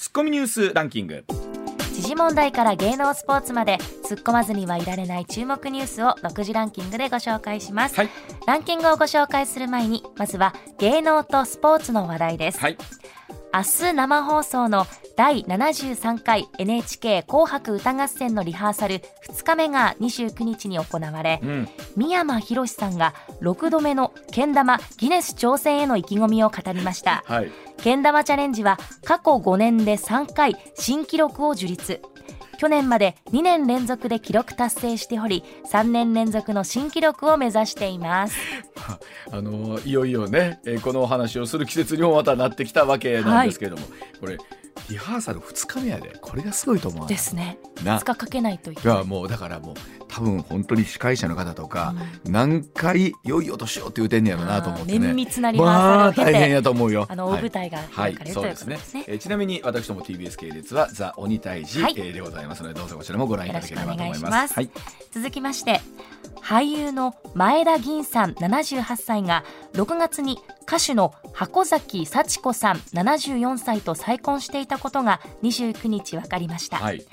ツッコミニュースランキング。時事問題から芸能スポーツまで突っ込まずにはいられない注目ニュースを6時ランキングでご紹介します、はい。ランキングをご紹介する前にまずは芸能とスポーツの話題です、はい。明日生放送の第73回 NHK 紅白歌合戦のリハーサル2日目が29日に行われ、うん。三山ひろしさんが6度目のけん玉ギネス挑戦への意気込みを語りました。はいけん玉チャレンジは過去5年で3回新記録を樹立。去年まで2年連続で記録達成しており3年連続の新記録を目指しています。あのいよいよね、えーこのお話をする季節にもまたなってきたわけなんですけれども、これリハーサル2日目やで。これがすごいと思う。なですね。な。2日かけないといいけない。やもうだからもう多分本当に司会者の方とか、何回良い音しようって言うてんねやろなと思ってね。綿密なリハーまサルを経あ大変てやと思うよ。あの大舞台がはい、開かれるというそうですね。ことですね。えーちなみに私ども TBS 系列はザ・鬼退治、でございますのでどうぞこちらもご覧いただければと思います。はい、続きまして俳優の前田銀さん78歳が6月に歌手の箱崎幸子さん74歳と再婚していたことが29日分かりました、はい。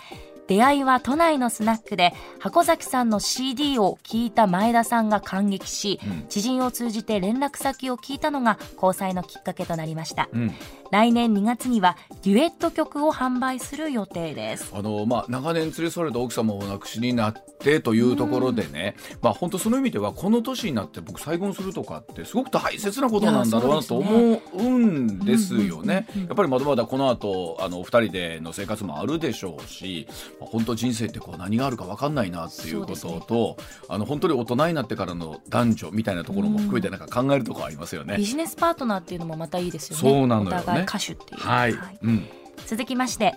出会いは都内のスナックで箱崎さんの CD を聞いた前田さんが感激し、うん。知人を通じて連絡先を聞いたのが交際のきっかけとなりました、うん、来年2月にはデュエット曲を販売する予定です。あのまあ、長年連れ添われた奥様をお亡くしになってというところでね、まあ、本当その意味ではこの年になって僕再婚するとかってすごく大切なことなんだろうなと思うんですよね。やっぱりまだまだこの後あのお二人での生活もあるでしょうし、まあ本当人生ってこう何があるか分かんないなっていうことと、あの本当に大人になってからの男女みたいなところも含めてなんか考えるところありますよね。ビ。ジネスパートナーっていうのもまたいいですよね。そうなのよね歌手っていう。はい、うん。続きまして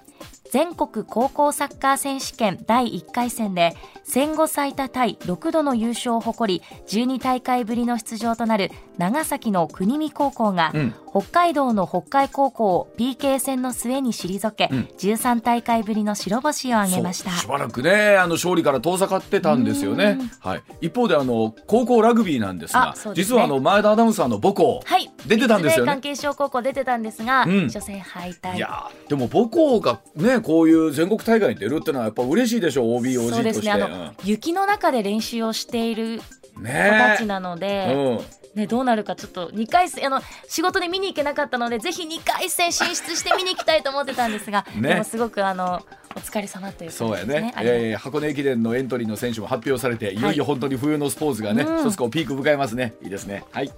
全国高校サッカー選手権第1回戦で戦後最多タイ6度の優勝を誇り12大会ぶりの出場となる長崎の国見高校が、うん。北海道の北海高校を PK 戦の末に退け、うん。13大会ぶりの白星を挙げました。しばらくねあの勝利から遠ざかってたんですよね、はい、一方であの高校ラグビーなんですがね。実はあの前田アナウンサーの母校、はい。出てたんですよね。関係小高校出てたんですが、うん。初戦敗退。いやーでも母校がねこういう全国大会に出るっていうのはやっぱ嬉しいでしょう OB、OG そうですとして。ねあの、雪の中で練習をしているうん子ねたちなので、うんね、どうなるかちょっと2回戦あの仕事で見に行けなかったのでぜひ2回戦進出して見に行きたいと思ってたんですが、ねでもすごくあのお疲れ様というそうやね。。えー箱根駅伝のエントリーの選手も発表されて、いよいよ本当に冬のスポーツがね、うん一つこうピーク迎えますね。いいですね。はい。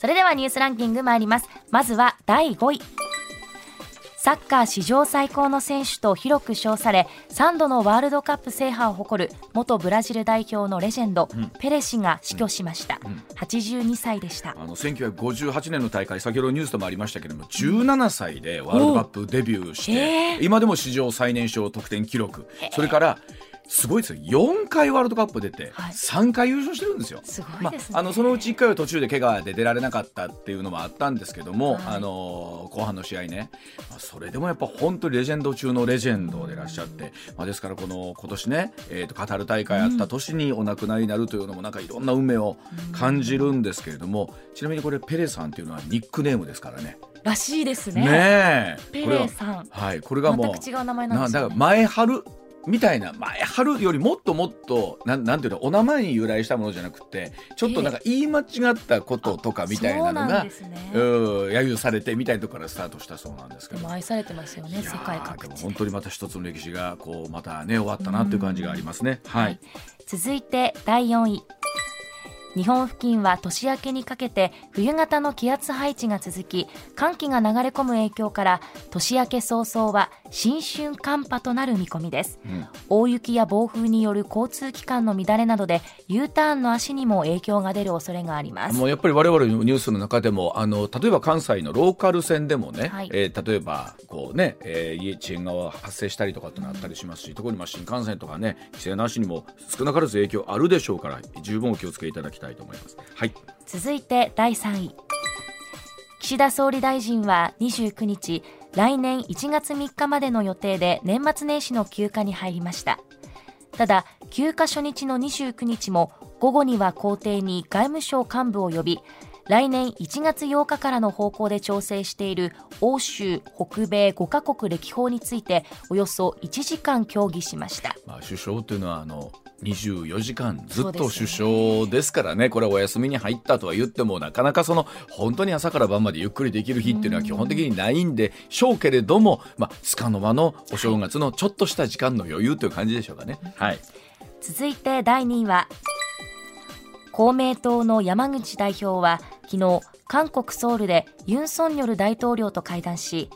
それではニュースランキング参ります。まずは第5位。サッカー史上最高の選手と広く称され3度のワールドカップ制覇を誇る元ブラジル代表のレジェンド、ん。ペレ氏が死去しました、ん。82歳でした。あの1958年の大会先ほどニュースでもありましたけれども17歳でワールドカップデビューして、今でも史上最年少得点記録。それからすごいですよ。4回ワールドカップ出てはい。3回優勝してるんですよ。すごまいですね、あ、あのそのうち1回は途中で怪我で出られなかったっていうのもあったんですけども、はい。あの後半の試合ね、まあそれでもやっぱ本当にレジェンド中のレジェンドでいらっしゃって、まあ、ですからこの今年ね、えー、とカタール大会あった年にお亡くなりになるというのもなんかいろんな運命を感じるんですけれども、ちなみにこれペレさんっていうのはニックネームですからね。らしいですね。ねえ。ペレさん。はい、これがもう全く違う名前なんですよ、なだからね、前春みたいな前春よりもっともっとなんなんていうのお名前に由来したものじゃなくてちょっとなんか言い間違ったこととかみたいなのがんですねうん揶揄されてみたいなところからスタートしたそうなんですけど。愛されてますよね世界各地本当にまた一つの歴史がこうまたね終わったなっていう感じがありますね。はい。続いて第4位日本付近は年明けにかけて冬型の気圧配置が続き寒気が流れ込む影響から年明け早々は新春寒波となる見込みです。うん。大雪や暴風による交通機関の乱れなどで U ターンの足にも影響が出る恐れがあります。もうやっぱり我々のニュースの中でもあの例えば関西のローカル線でもね、はい。えー例えばこうね、えー、家遅延が発生したりとかってのあったりしますし、特にまあ新幹線とかね規制なしにも少なからず影響あるでしょうから十分お気をつけいただきたいと思います。はい。続いて第3位。岸田総理大臣は29日来年1月3日までの予定で年末年始の休暇に入りましたただ休暇初日の29日も午後には公邸に外務省幹部を呼び来年1月8日からの方向で調整している欧州、北米5カ国歴訪についておよそ1時間協議しました。まあ、首相というのはあの24時間ずっと首相ですからねこれはお休みに入ったとは言ってもなかなかその本当に朝から晩までゆっくりできる日っていうのは基本的にないんでしょうけれども、まあ、つかの間のお正月のちょっとした時間の余裕という感じでしょうかね。はい、続いて第2位は公明党の山口代表は昨日韓国ソウルでユン・ソンニョル大統領と会談し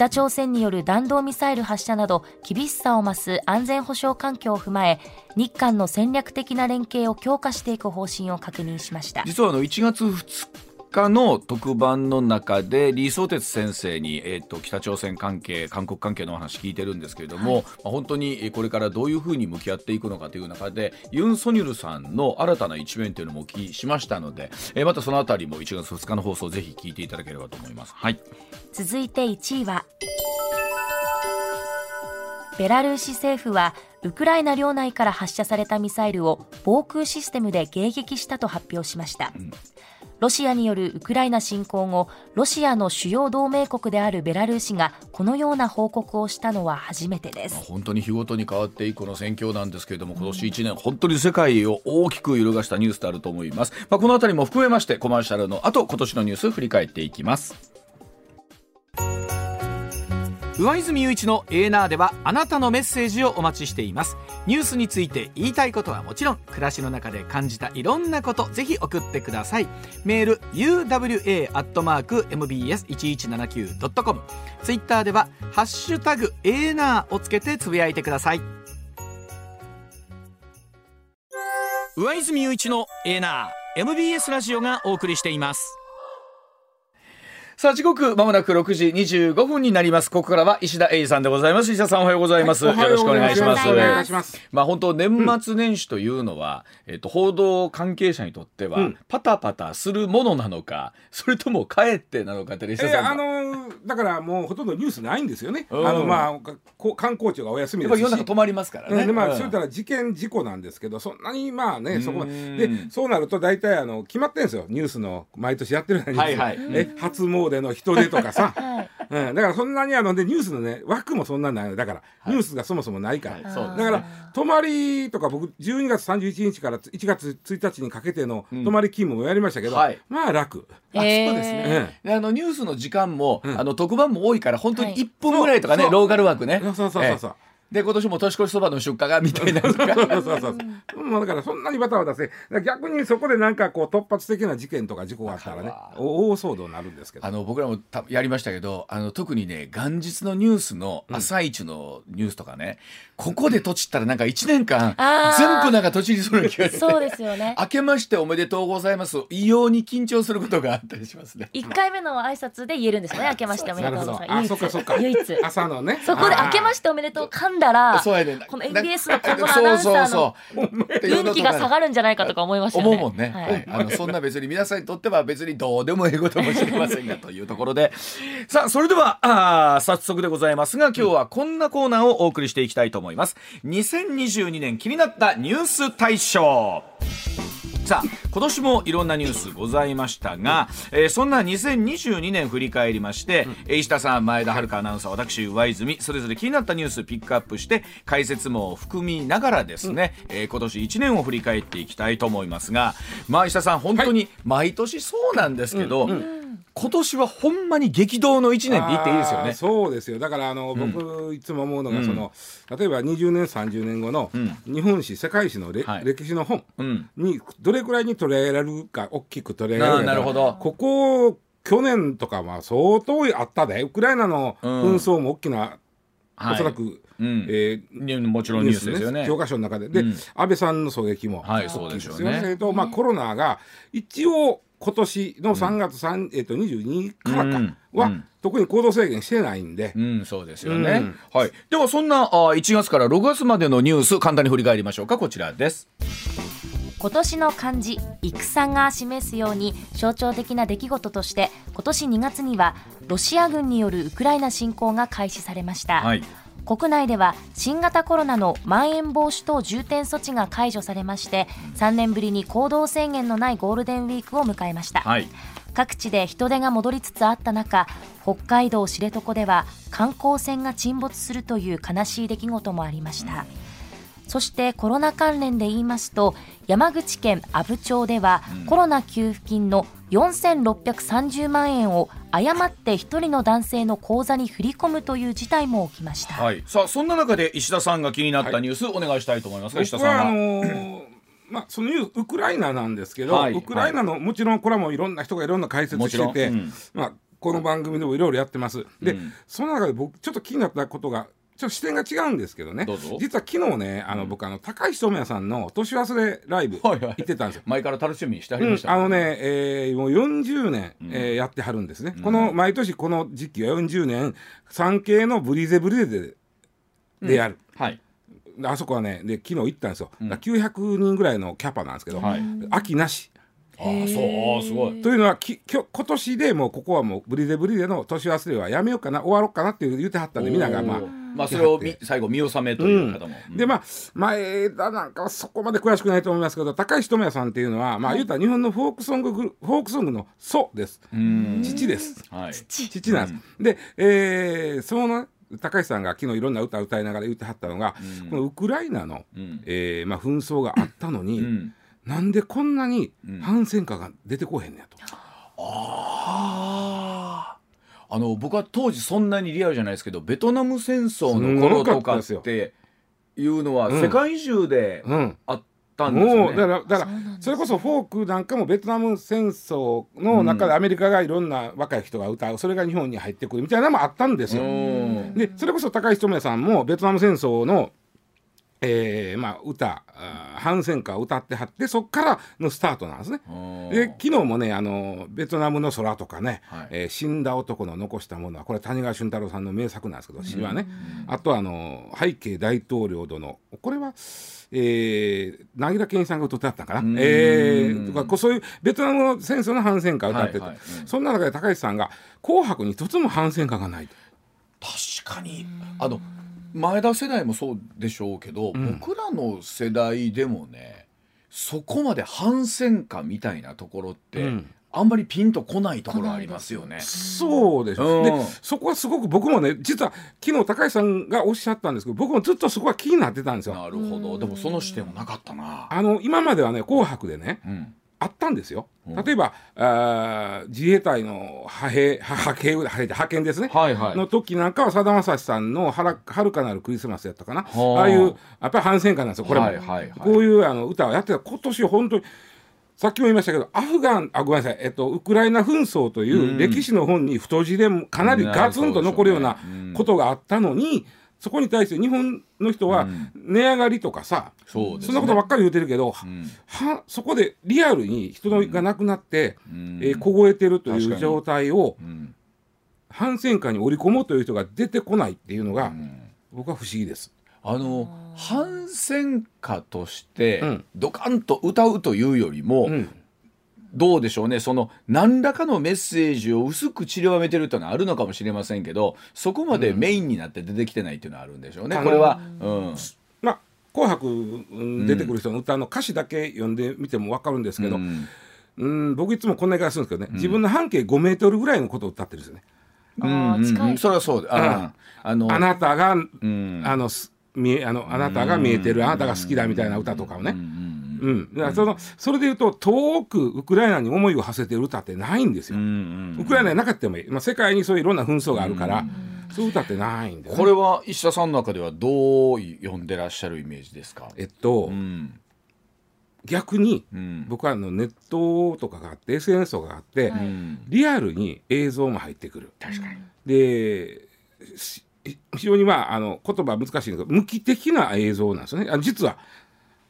北朝鮮による弾道ミサイル発射など厳しさを増す安全保障環境を踏まえ日韓の戦略的な連携を強化していく方針を確認しました。実はあの1月2日の特番の中で李相哲先生に、えーと、北朝鮮関係韓国関係のお話聞いてるんですけれども、はい、まあ、本当にこれからどういうふうに向き合っていくのかという中でユン・ソニョルさんの新たな一面というのもお聞きしましたので、えー、またそのあたりも1月2日の放送ぜひ聞いていただければと思います。はい、続いて1位はベラルーシ政府はウクライナ領内から発射されたミサイルを防空システムで迎撃したと発表しました、うんロシアによるウクライナ侵攻後、ロシアの主要同盟国であるベラルーシがこのような報告をしたのは初めてです。本当に日ごとに変わっていくこの戦況なんですけれども、今年1年、本当に世界を大きく揺るがしたニュースであると思います。まあ、このあたりも含めまして、コマーシャルの後、今年のニュース振り返っていきます。上泉雄一のエーナーではあなたのメッセージをお待ちしています。ニュースについて言いたいことはもちろん暮らしの中で感じたいろんなことぜひ送ってください。メール uwa.mbs1179.com ツイッターではハッシュタグエーナーをつけてつぶやいてください。上泉雄一のエーナー MBS ラジオがお送りしています。さあ時刻まもなく6時25分になります。ここからは石田英さんでございます。石田さんおはようございます、はい、よろしくお願いします。まあ本当年末年始というのは、うん、えっと報道関係者にとっては、うん、パタパタするものなのかそれともかえってなのかって石田さん、えー、あのー、だからもうほとんどニュースないんですよね、うん、あのまあ観光庁がお休みですし。世の中止まりますからね、でまあそういったら事件事故なんですけどそんなにまあねそこでそうなると大体あの決まってるんですよ。ニュースの毎年やってるはいはい、え初詣での人手とかさ、うん、だからそんなにあのでニュースのね枠もそんなない。のだから、ニュースがそもそもないから、だから泊まりとか僕12月31日から1月1日にかけての泊まり勤務もやりましたけど、まあ楽。あそうですね、あのニュースの時間も、あの特番も多いから本当に1分ぐらいとかね、ローカル枠ね。そうそうそうそう。で今年も年越しそばの出荷がみたいなそうそうそうそう。もうだからそんなにバタバタして逆にそこでなんかこう突発的な事件とか事故があったらね大騒動になるんですけど。あの僕らもたやりましたけどあの特にね元日のニュースの朝一のニュースとかね、うん、ここでとちったらなんか1年間全部なんかとちりそうな気がしてそうですよね。明けましておめでとうございます。異様に緊張することがあったりしますね。1回目の挨拶で言えるんですよね。明けましておめでとうございます。あそっかそっか。唯一。朝のね。そこで明けましておめでとう噛んだらそうやねこの MBS の今後のアナウンサーの運気が下がるんじゃないかとか思いましたね。思うもんね。はい、あのそんな別に皆さんにとっては別にどうでもいいことかもしれませんがというところで、さあそれではあ早速でございますが今日はこんなコーナーをお送りしていきたいと思います。2022年気になったニュース大賞。さあ今年もいろんなニュースございましたが、えー、そんな2022年振り返りまして、うん、石田さん前田遥アナウンサー私上泉それぞれ気になったニュースピックアップして解説も含みながらですね、うん、えー、今年1年を振り返っていきたいと思いますがまあ石田さん本当に毎年そうなんですけど、はいうんうん今年はほんまに激動の1年って言っていいですよね。そうですよ。だからあの、うん、僕いつも思うのがその、うん、例えば20年30年後の日本史世界史のれ、はい、歴史の本にどれくらいに取り上げられるか大きく取り上げられるか。なるほど。ここ去年とかは相当あったで。ウクライナの紛争も大きな、うん、おそらく、うん、えー、もちろんニュースですよね。教科書の中で。で、うん、安倍さんの狙撃も大きいですよね。と、まあ、コロナが一応今年の3月3、うん、えっと、22からかは、うん、特に行動制限してないんで、うん、そうですよね、はい、ではそんなあ1月から6月までのニュース簡単に振り返りましょうか。こちらです。今年の漢字戦が示すように象徴的な出来事として今年2月にはロシア軍によるウクライナ侵攻が開始されました、はい国内では新型コロナのまん延防止等重点措置が解除されまして3年ぶりに行動制限のないゴールデンウィークを迎えました、はい、各地で人出が戻りつつあった中北海道知床では観光船が沈没するという悲しい出来事もありました、そしてコロナ関連で言いますと山口県阿武町では、コロナ給付金の4630万円を誤って一人の男性の口座に振り込むという事態も起きました、はい、さあそんな中で石田さんが気になったニュース、はい、お願いしたいと思います石田さんは。あのーまあ、そのニュースウクライナなんですけど、はい、ウクライナの、もちろんこれはもういろんな人がいろんな解説してて、うん、まあ、この番組でもいろいろやってます。で、うん、その中で僕ちょっと気になったことがちょっと視点が違うんですけどね。実は昨日ねあの、僕あの高石智也さんの年忘れライブ行ってたんですよ、前から楽しみにしてはりました、うん、あのね、えー、もう40年、うん、えー、やってはるんですね、この毎年この時期は40年産経のブリゼブリゼででやる、はい。あそこはねで昨日行ったんですよ、うん、900人ぐらいのキャパなんですけど、はい、秋なしあそう。すごい。というのはききょ今年でもうここはもうブリデブリデの年忘れはやめようかな終わろうかなって言ってはったんでみんながまあまあそれを最後見納めという方も、うん、でまあ前田なんかはそこまで詳しくないと思いますけど高石智也さんっていうのはまあ言うたら日本のフォークソングフォークソングの祖です。父です、はい、父。なんです、うん、で、えー、その高橋さんが昨日いろんな歌を歌いながら言ってはったのが、うん、このウクライナの、うん、えー、まあ、紛争があったのに、うんなんでこんなに反戦歌が出てこへんねやと。ああの僕は当時そんなにリアルじゃないですけどベトナム戦争の頃とかっていうのは世界中であったんですよね、うんうん、だからだからそれこそフォークなんかもベトナム戦争の中でアメリカがいろんな若い人が歌うそれが日本に入ってくるみたいなのもあったんですよ。でそれこそ高石智也さんもベトナム戦争のえーまあ、歌反戦歌を歌ってはってそこからのスタートなんですね。で昨日もねあのベトナムの空とかね、はい、えー、死んだ男の残したものはこれ谷川俊太郎さんの名作なんですけど詩はね、あとあの背景大統領殿。これは、えー、凪良健さんが歌ってあったかな、えー、とかそういうベトナムの戦争の反戦歌を歌ってて、はいはい。うん、そんな中で高橋さんが「紅白」に一つも反戦歌がない確かに。あの前田世代もそうでしょうけど、うん、僕らの世代でもねそこまで反戦歌みたいなところって、うん、あんまりピンとこないところありますよね。そうでしょ、うん、でそこはすごく僕もね実は昨日高橋さんがおっしゃったんですけど僕もずっとそこは気になってたんですよ。なるほどでもその視点はなかったな。あの今まではね「紅白」でね、うんあったんですよ。例えば、あ自衛隊の派兵派兵派遣ですね、はいはい、の時なんかはさだまさしさんのはら「はるかなるクリスマス」やったかな。ああいうやっぱり反戦歌なんですよこれも、はいはいはい、こういうあの歌をやってた今年本当にさっきも言いましたけどアフガンあごめんなさい、えっと、ウクライナ紛争という歴史の本に太字でもかなりガツンと残るようなことがあったのに。そこに対して日本の人は値上がりとかさ、うん、そんなことばっかり言ってるけど、うん、はそこでリアルに人が亡くなって、うん、えー、凍えてるという状態を、反戦歌に織り込もうという人が出てこないっていうのが、僕は不思議です。あの反戦歌としてドカンと歌うというよりも、どうでしょうね。その何らかのメッセージを薄く散りばめてるというのはあるのかもしれませんけどそこまでメインになって出てきてないっていうのはあるんでしょうね、うん、これは。うん、まあ紅白出てくる人の歌の歌詞だけ読んでみても分かるんですけど、うん、うん僕いつもこんな言い方するんですけどね、自分の半径5メートルぐらいのことを歌ってるんですよね。うんうん、それはそうああのあなたが、うん、あの見あのあなたが見えてる、あなたが好きだみたいな歌とかをね、うんうん、そのそれでいうと遠くウクライナに思いを馳せてる歌ってないんですよ。ウクライナになかったもいい、まあ、世界にそういういろんな紛争があるから。そういう歌ってないんで、ね、これは石田さんの中ではどう読んでらっしゃるイメージですか？えっと、うん、逆に、うん、僕はあのネットとかがあって SNS とかがあって、リアルに映像も入ってくる。確かに。で非常にまああの言葉は難しいけど無機的な映像なんですよね。あ実は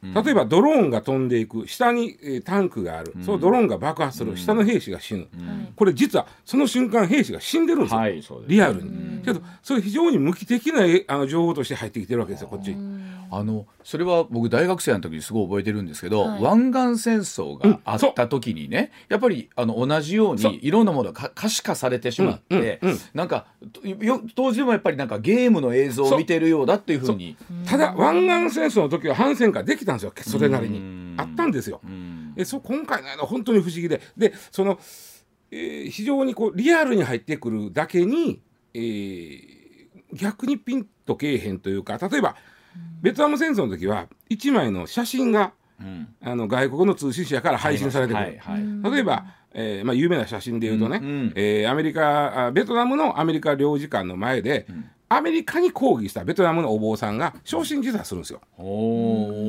例えばドローンが飛んでいく下に、えー、タンクがある、そのドローンが爆発する、下の兵士が死ぬ、これ実はその瞬間兵士が死んでるんですよ、はい、リアルに。けどそれ非常に無機的なあの情報として入ってきてるわけですよこっち。あのそれは僕大学生の時にすごい覚えてるんですけど、はい、湾岸戦争があった時にね、うん、やっぱりあの同じようにいろんなものが可視化されてしまって、うんうん、なんか当時でもやっぱりなんかゲームの映像を見てるようだっていうふうに。ただ湾岸戦争の時は反戦ができたんですよそれなりに。あったんですよ。えそ今回のは本当に不思議で。でその、えー、非常にこうリアルに入ってくるだけに、えー、逆にピンとけえへんというか例えばベトナム戦争の時は1枚の写真が、うん、あの外国の通信社から配信されてくる、はいはい、例えば、えーまあ、有名な写真でいうとね、うんうん、えー、アメリカベトナムのアメリカ領事館の前で、うん、アメリカに抗議したベトナムのお坊さんが焼身自殺するんですよ。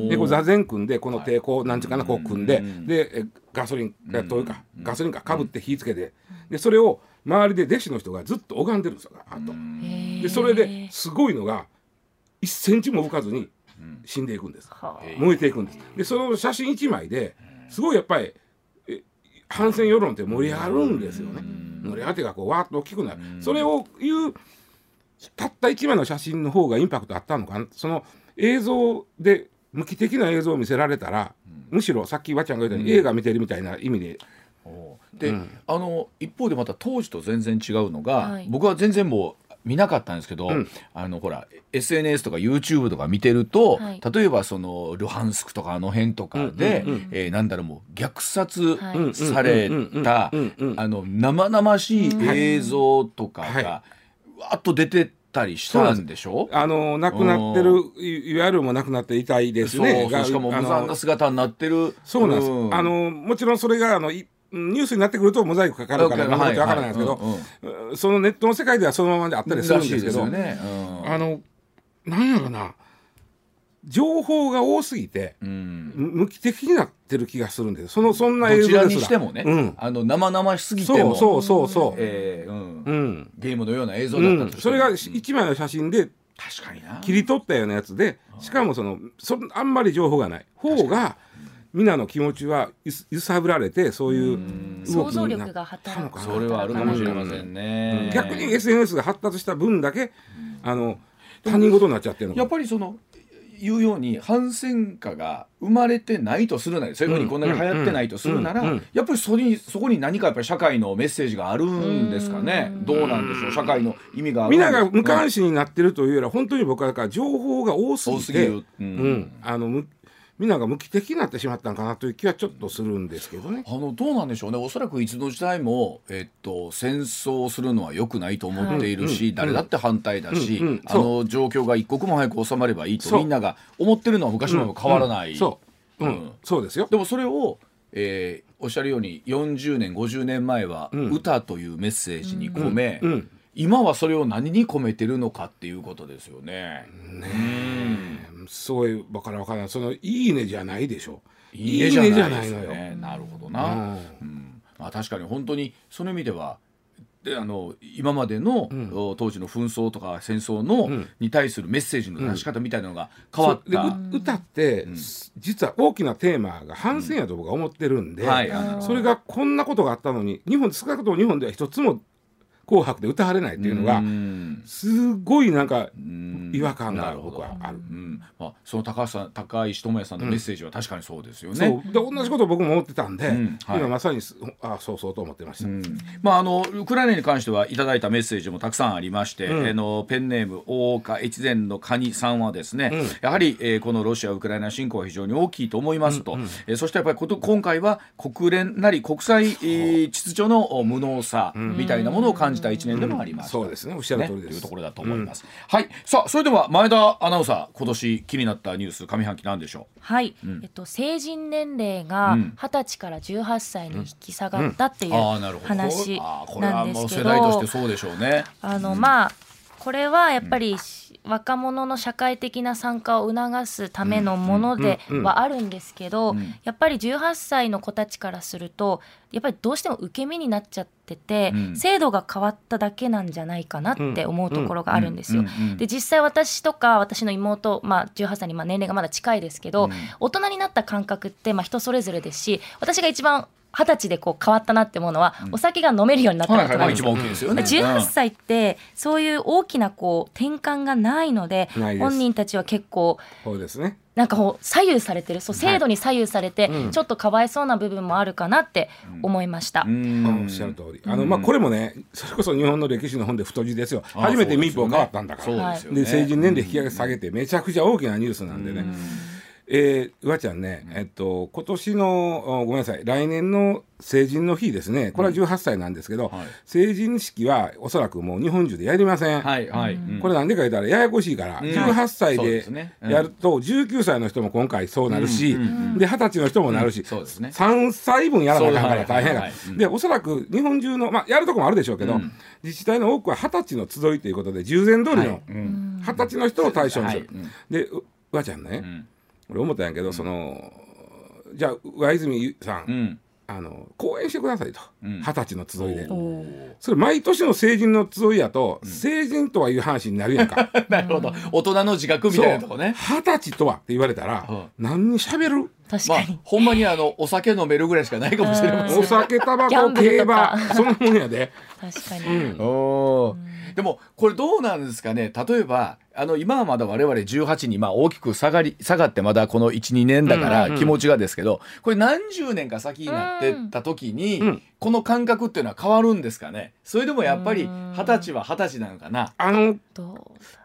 でこう座禅組んでこの抵抗なんちゅうかなこう組んで、でガソリンというかガソリンかかぶって火つけてでそれを周りで弟子の人がずっと拝んでるんですよあと。でそれですごいのが1センチも動かずに死んでいくんです、燃えていくんです。でその写真1枚ですごいやっぱり反戦世論って盛り上がるんですよね。盛り上がってがこうわーっと大きくなる。それを言うたった1枚の写真の方がインパクトあったのかな？その映像で無機的な映像を見せられたら、むしろさっきわちゃんが言ったように、映画見てるみたいな意味で。で、うん、あの一方でまた当時と全然違うのが、はい、僕は全然もう見なかったんですけど、うん、あのほら SNS とか YouTube とか見てると、はい、例えばそのルハンスクとかあの辺とかで、うんうん、えー、なんだろうもう虐殺されたあの生々しい映像とかがわっと出てたりしたんでしょ？あの亡くなってるいわゆるも亡くなっていたいですね。しかも無残な姿になってる。そうなんです、あのもちろんそれがあの一ニュースになってくるとモザイクかかるから分からないですけど、そのネットの世界ではそのままであったりするんですけど、ね。うん、あのなんやろな情報が多すぎて、うん、無機的になってる気がするんですそのそんな映像ですにしてもね、うん、あの生々しすぎても。そうそうそうそう、えーうん。うん、ゲームのような映像だったと、うん、それが一枚の写真で確かにな。切り取ったようなやつでしかもそのそあんまり情報がない。方が皆の気持ちは揺さぶられてそういう想像力が働くそれはあるかもしれませんね、逆に SNS が発達した分だけあの他人事になっちゃってるのやっぱりそのいうように反戦歌が生まれてないとするなりそういうふうにこんなに流行ってないとするなら、やっぱりそこにそこに何かやっぱり社会のメッセージがあるんですかね。どうなんでしょう社会の意味があるみんなが無関心になってるというよりは本当に僕はだから情報が多すぎてうん、あのみんなが無機的になってしまったのかなという気はちょっとするんですけどね。あのどうなんでしょうね。おそらくいつの時代も、えっと、戦争をするのはよくないと思っているし、はい、誰だって反対だし、うんうん、あの状況が一刻も早く収まればいいとみんなが思ってるのは昔も変わらない。そう、うん。そうですよ。でもそれを、えー、おっしゃるように40年50年前は歌というメッセージに込め、今はそれを何に込めてるのかっていうことですよね。ねすごい分から分からないその「いいね」じゃないでしょ。いいねじゃないのよ。なるほどな。うん、うん、まあ、確かに本当にその意味ではであの今までの、うん、当時の紛争とか戦争の、うん、に対するメッセージの出し方みたいなのが変わった、う。ん、歌って、実は大きなテーマが反戦やと僕は思ってるんで、はい、それがこんなことがあったのに日本少なくとも日本では一つも紅白で歌われないっていうのがすごいなんか違和感が僕はある、うん。まあ、その高橋さん高石智也さんのメッセージは確かにそうですよね、う。ん、で同じこと僕も思ってたんで、うん。はい、今まさにあそうそうと思ってました、まあ、あのウクライナに関してはいただいたメッセージもたくさんありまして、あのペンネーム大岡越前のカニさんはですね、やはり、えー、このロシア・ウクライナ侵攻は非常に大きいと思いますと、うん。うん、えー、そしてやっぱりこと今回は国連なり国際、えー、秩序の無能さみたいなものを感じ感じた一年でもあります、そうですね。おっしゃる通りです、ね、というところだと思います、はい。さあそれでは前田アナウンサー今年気になったニュース上半期なんでしょう。はい、えっと成人年齢が二十歳から十八歳に引き下がったっていう話なんですけど、世代としてそうでしょうね。あの、まあこれはやっぱり、若者の社会的な参加を促すためのものではあるんですけど、やっぱり18歳の子たちからするとやっぱりどうしても受け身になっちゃってて、うん、制度が変わっただけなんじゃないかなって思うところがあるんですよ。で実際私とか私の妹、まあ、18歳にまあ年齢がまだ近いですけど、うん、大人になった感覚ってまあ人それぞれですし私が一番二十歳でこう変わったなって思うのは、お酒が飲めるようになったことなんです。よ。18歳ってそういう大きなこう転換がないので本人たちは結構そうですね。なんかこう左右されてるそう制度に左右されて、ちょっとかわいそうな部分もあるかなって思いました。うん、おっしゃる通り。あの、まあ、これもねそれこそ日本の歴史の本で太字ですよ。初めて民法変わったんだから、で成人年齢引き上げ下げてめちゃくちゃ大きなニュースなんでね。えー、わちゃんね、えっと、今年のごめんなさい来年の成人の日ですね。これは18歳なんですけど、はい、成人式はおそらくもう日本中でやりません、はいはい、これなんでか言ったらややこしいから、うん、18歳でやると19歳の人も今回そうなるし、うん、で20歳の人もなるし、うん、そうですね、3歳分やらなあかんから大変が、でおそらく日本中の、まあ、やるとこもあるでしょうけど、自治体の多くは20歳の集いということで従前通りの20歳の人を対象にする、でわちゃんね、俺思ったんやけど、そのじゃあ上泉さん、あの講演してくださいと。二十、歳の集いで、それ毎年の成人の集いやと、成人とはいう話になるやんか。なるほど。大人の自覚みたいなとこね。二十歳とはって言われたら、何にしゃべる？確かに、まあ、ほんまにあのお酒飲めるぐらいしかないかもしれません。お酒タバコ競馬そんなもんやで確かに、うん、おでもこれどうなんですかね？例えばあの今はまだ我々18にまあ大きく下がり下がってまだこの12年だから気持ちがですけど、これ何十年か先になってった時に、この感覚っていうのは変わるんですかね？それでもやっぱり二十歳は二十歳なのかな？あの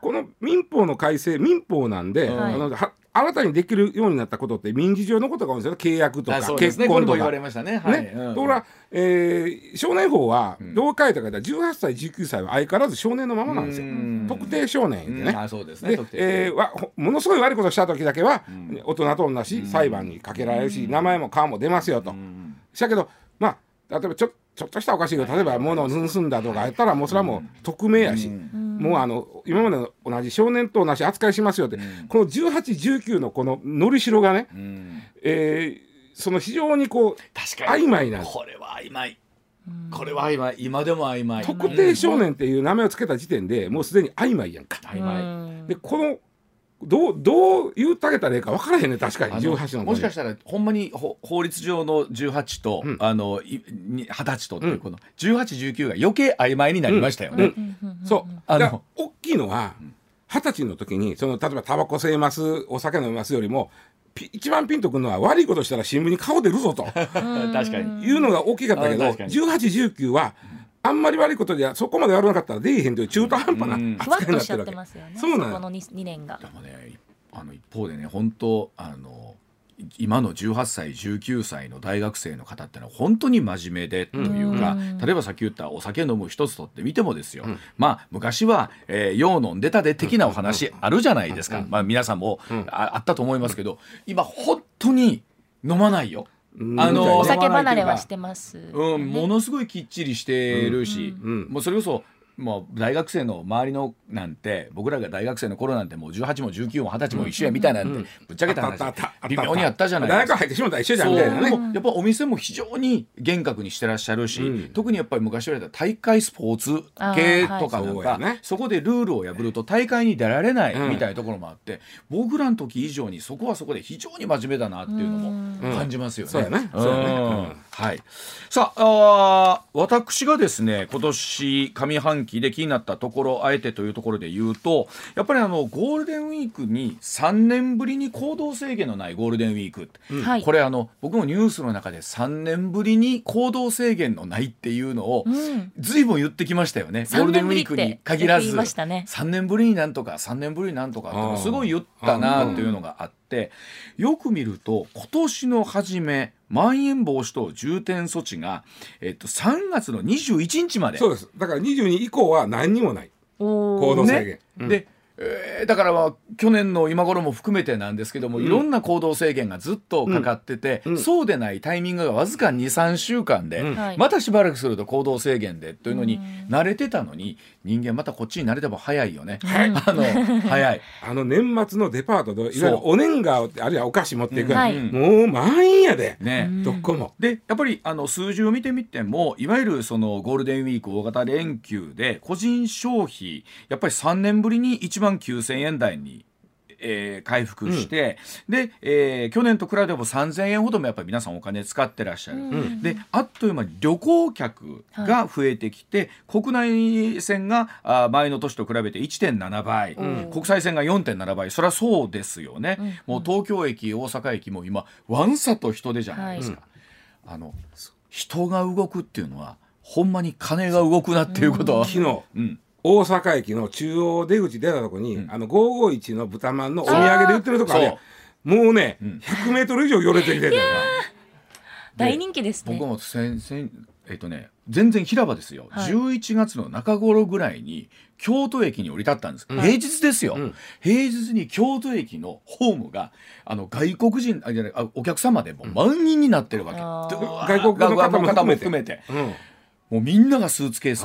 この民法の改正民法なんで、あのは新たにできるようになったことって民事上のことが多いんですよ契約とか、ね、結婚とか。言われましたね。はい、ね、うん、ところが、えー、少年法はどう書いたかと18歳19歳は相変わらず少年のままなんですよ。特定少年でね。あそうですね。で、えー、わものすごい悪いことした時だけは、大人と同じ裁判にかけられるし、名前も顔も出ますよと。したけどまあ例えばちょちょっとしたおかしいけど例えば物を盗んだとかやったらもうそれはもう匿名やし、もうあの今までの同じ少年と同じ扱いしますよって、この1819のこののりしろがね、うえその非常にこう曖昧な。これは曖昧。これは曖昧。今でも曖昧。特定少年っていう名前を付けた時点でもうすでに曖昧やんか。曖昧。でこのどうどう言うたげたらええか分からへんね確かに18のもしかしたらほんまに法律上の18と、うん、あの二十歳とっていうこの1819が余計曖昧になりましたよね。うん。うん、そう。あの大きいのは二十歳の時にその例えばタバコ吸えますお酒飲みますよりも一番ピンとくるのは悪いことしたら新聞に顔出るぞと 確かに。いうのが大きかったけど1819はあんまり悪いことでそこまで悪なかったら出えへんという中途半端な扱いになってるわけ、そうなんこの 2, 2年が。でもねあの一方でね本当あの今の18歳19歳の大学生の方ってのは本当に真面目でというか、うん、例えばさっき言ったお酒飲む一つとって見てもですよ、うん、まあ昔は、えー、よう飲んでたで的なお話あるじゃないですか、まあ、皆さんもああったと思いますけど今本当に飲まないよ。あのお酒離れはしてます、うん、ものすごいきっちりしてるし、もうそれこそもう大学生の周りのなんて僕らが大学生の頃なんてもう18も19も20歳も一緒やみたいなんてぶっちゃけた話。微妙にあったじゃないですか。大学入ってしまったら一緒じゃんみたいなね。やっぱお店も非常に厳格にしてらっしゃるし、特にやっぱり昔言われた大会スポーツ系とかなんか、そこでルールを破ると大会に出られないみたいなところもあって、僕らの時以上にそこはそこで非常に真面目だなっていうのも感じますよね。さああ私がですね今年上半期で気になったところあえてというところで言うとやっぱりあのゴールデンウィークに3年ぶりに行動制限のないゴールデンウィーク、うん、これあの僕もニュースの中で3年ぶりに行動制限のないっていうのをずいぶん言ってきましたよね、ゴールデンウィークに限らず、ね、3年ぶりになんとか3年ぶりになんとかすごい言ったなっていうのがあって。よく見ると今年の初めまん延防止等重点措置が、えっと、3月の21日まで。そうです。だから22以降は何にもない。行動制限、ね。うん、でえー、だからまあ去年の今頃も含めてなんですけども、うん、いろんな行動制限がずっとかかってて、うん、そうでないタイミングがわずか23週間で、うん、またしばらくすると行動制限でというのに慣れてたのに人間またこっちに慣れても早いよね、はい、あの 早い。あの年末のデパートでいわゆるお年賀あるいはお菓子持っていく、はい、もう満員やで、ね、どこも。でやっぱりあの数字を見てみてもいわゆるそのゴールデンウィーク大型連休で個人消費やっぱり3年ぶりに1万9000円台にえー、回復して、うん、で、えー、去年と比べても3000円ほどもやっぱり皆さんお金使ってらっしゃる、うん、であっという間に旅行客が増えてきて、はい、国内線があ前の年と比べて1.7倍、うん、国際線が4.7倍。そりゃそうですよね、もう東京駅大阪駅も今わんさと人手じゃないですか、はい、あの人が動くっていうのはほんまに金が動くなっていうこと。は、昨日、うん大阪駅の中央出口出たとこに、うん、あの551の豚まんのお土産で売ってるとこあれもうね、うん、100メートル以上寄れてきてる大人気ですね。僕も先々えっとね全然平場ですよ、はい、11月の中頃ぐらいに京都駅に降り立ったんです、平日ですよ、うん、平日に京都駅のホームがあの外国人あじゃないお客様でも満員になってるわけ、うん、外国の方も含めて、うん、もうみんながスーツケース